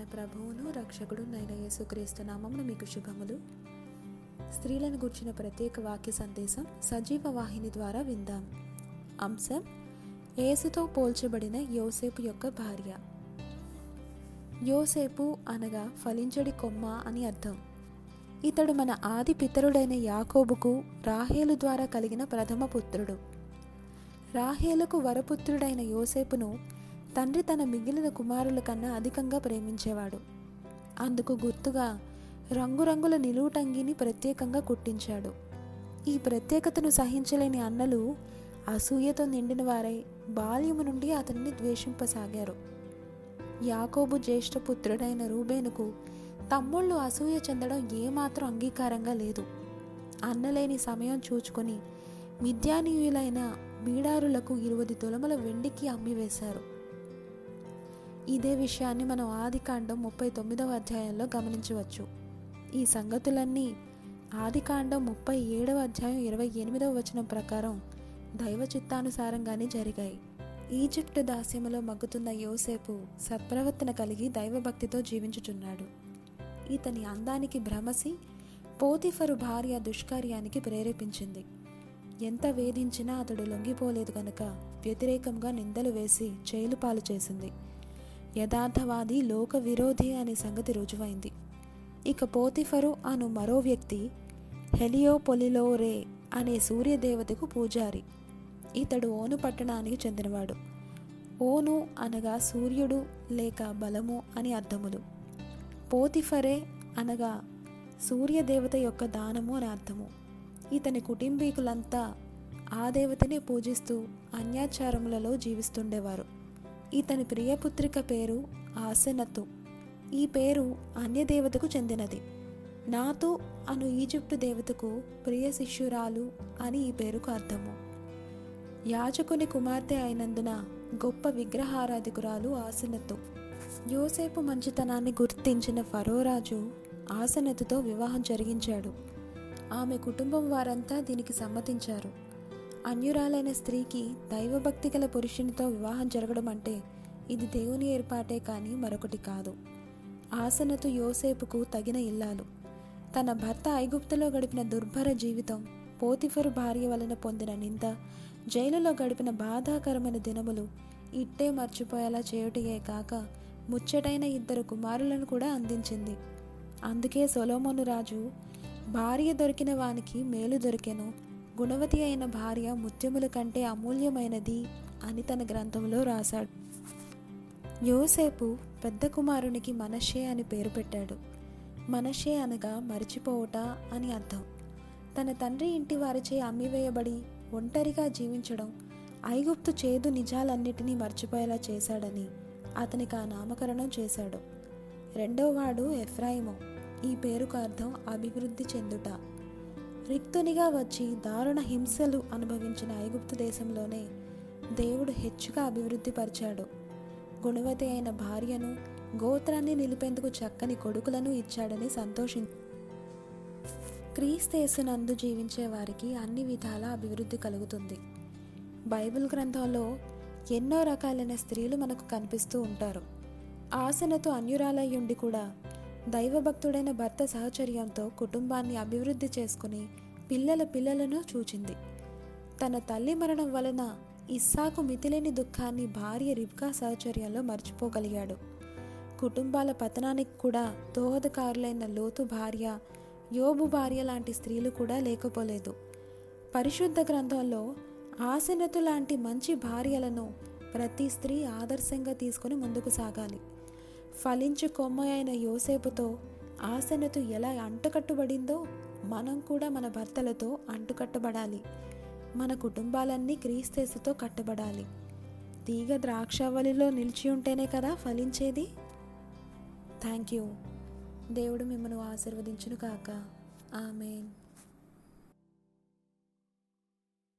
మన ప్రభువును రక్షకుడు నైన యేసుక్రీస్తు నామంలో మీకు శుభములు. స్త్రీలను గుర్చిన ప్రత్యేక వాక్య సందేశం సజీవ వాహిని ద్వారా విందాం. అంశం ఏసుతో పోల్చబడిన యోసేపు యొక్క భార్య. యోసేపు అనగా ఫలించడి కొమ్మ అని అర్థం. ఇతడు మన ఆది పితరుడైన యాకోబుకు రాహేలు ద్వారా కలిగిన ప్రథమ పుత్రుడు. రాహేలకు వరపుత్రుడైన యోసేపును తండ్రి తన మిగిలిన కుమారుల కన్నా అధికంగా ప్రేమించేవాడు. అందుకు గుర్తుగా రంగురంగుల నిలువుటంగిని ప్రత్యేకంగా కుట్టించాడు. ఈ ప్రత్యేకతను సహించలేని అన్నలు అసూయతో నిండిన వారై బాల్యము నుండి అతనిని ద్వేషింపసాగారు. యాకోబు జ్యేష్ఠపుత్రుడైన రూబేనుకు తమ్ముళ్ళు అసూయ చెందడం ఏమాత్రం అంగీకారంగా లేదు. అన్నలేని సమయం చూచుకొని మిద్యానీయులైన బీడారులకు ఇరువది తొలమల వెండికి అమ్మివేశారు. ఇదే విషయాన్ని మనం ఆదికాండం ముప్పై తొమ్మిదవ అధ్యాయంలో గమనించవచ్చు. ఈ సంగతులన్నీ ఆదికాండం ముప్పై ఏడవ అధ్యాయం ఇరవై ఎనిమిదవ వచనం ప్రకారం దైవ చిత్తానుసారంగానే జరిగాయి. ఈజిప్టు దాస్యములో మగ్గుతున్న యోసేపు సత్ప్రవర్తన కలిగి దైవభక్తితో జీవించుచున్నాడు. ఇతని అందానికి భ్రమసి పోతిఫరు భార్య దుష్కార్యానికి ప్రేరేపించింది. ఎంత వేధించినా అతడు లొంగిపోలేదు కనుక వ్యతిరేకంగా నిందలు వేసి జైలు పాలు చేసింది. యథార్థవాది లోక విరోధి అనే సంగతి రుజువైంది. ఇక పోతిఫరు అను మరో వ్యక్తి హెలియోపొలిలో రే అనే సూర్యదేవతకు పూజారి. ఇతడు ఓను పట్టణానికి చెందినవాడు. ఓను అనగా సూర్యుడు లేక బలము అని అర్థములు. పోతిఫరే అనగా సూర్యదేవత యొక్క దానము అని అర్థము. ఇతని కుటుంబీకులంతా ఆ దేవతని పూజిస్తూ అన్యాచారములలో జీవిస్తుండేవారు. ఇతని ప్రియపుత్రిక పేరు ఆసెనతు ఈ పేరు అన్యదేవతకు చెందినది. నాతు అను ఈజిప్టు దేవతకు ప్రియ శిష్యురాలు అని ఈ పేరుకు అర్థము. యాజకుని కుమార్తె అయినందున గొప్ప విగ్రహారాధికురాలు ఆసనతు యోసేపు మంచితనాన్ని గుర్తించిన ఫరోరాజు ఆసనతుతో వివాహం జరిగించాడు. ఆమె కుటుంబం వారంతా దీనికి సమ్మతించారు. అన్యురాలైన స్త్రీకి దైవభక్తి గల పురుషునితో వివాహం జరగడం అంటే ఇది దేవుని ఏర్పాటే కానీ మరొకటి కాదు. ఆసనతు యోసేపుకు తగిన ఇల్లాలు. తన భర్త ఐగుప్తులో గడిపిన దుర్భర జీవితం పోతిఫరు భార్య వలన పొందిన నింద జైలులో గడిపిన బాధాకరమైన దినములు ఇట్టే మర్చిపోయేలా చేయుటయే కాక ముచ్చటైన ఇద్దరు కుమారులను కూడా అందించింది. అందుకే సొలోమోను రాజు భార్య దొరికిన వానికి మేలు దొరికెను గుణవతి అయిన భార్య ముత్యముల కంటే అమూల్యమైనది అని తన గ్రంథంలో రాశాడు. యోసేపు పెద్ద కుమారునికి మనషే అని పేరు పెట్టాడు. మనషే అనగా మరిచిపోవుట అని అర్థం. తన తండ్రి ఇంటి వారిచే అమ్మివేయబడి ఒంటరిగా జీవించడం ఐగుప్తు చేదు నిజాలన్నిటినీ మర్చిపోయేలా చేశాడని అతనికి ఆ నామకరణం చేశాడు. రెండోవాడు ఎఫ్రాయిము. ఈ పేరుకు అర్థం అభివృద్ధి చెందుట. రిక్తునిగా వచ్చి దారుణ హింసలు అనుభవించిన ఐగుప్తు దేశంలోనే దేవుడు హెచ్చుగా అభివృద్ధిపరిచాడు. గుణవతి అయిన భార్యను గోత్రాన్ని నిలిపేందుకు చక్కని కొడుకులను ఇచ్చాడని సంతోషి క్రీస్తేసునందు జీవించే వారికి అన్ని విధాల అభివృద్ధి కలుగుతుంది. బైబిల్ గ్రంథంలో ఎన్నో రకాలైన స్త్రీలు మనకు కనిపిస్తూ ఉంటారు. ఆసనతో అన్యురాలయ్యుండి కూడా దైవభక్తుడైన భర్త సహచర్యంతో కుటుంబాన్ని అభివృద్ధి చేసుకుని పిల్లల పిల్లలను చూచింది. తన తల్లి మరణం వలన ఇస్సాకు మితిలేని దుఃఖాన్ని భార్య రిబ్కా సహచర్యంలో మర్చిపోగలిగాడు. కుటుంబాల పతనానికి కూడా దోహదకారులైన లోతు భార్య యోబు భార్య లాంటి స్త్రీలు కూడా లేకపోలేదు. పరిశుద్ధ గ్రంథంలో ఆసనతు లాంటి మంచి భార్యలను ప్రతి స్త్రీ ఆదర్శంగా తీసుకుని ముందుకు సాగాలి. ఫలించు కొమ్మ అయిన యోసేపుతో ఆసనతో ఎలా అంటుకట్టుబడిందో మనం కూడా మన భర్తలతో అంటుకట్టబడాలి. మన కుటుంబాలన్నీ క్రీస్తేసుతో కట్టబడాలి. తీగ ద్రాక్షావళిలో నిలిచి ఉంటేనే కదా ఫలించేది? థ్యాంక్ యూ దేవుడు మిమ్మల్ని ఆశీర్వదించును కాక ఆమెన్.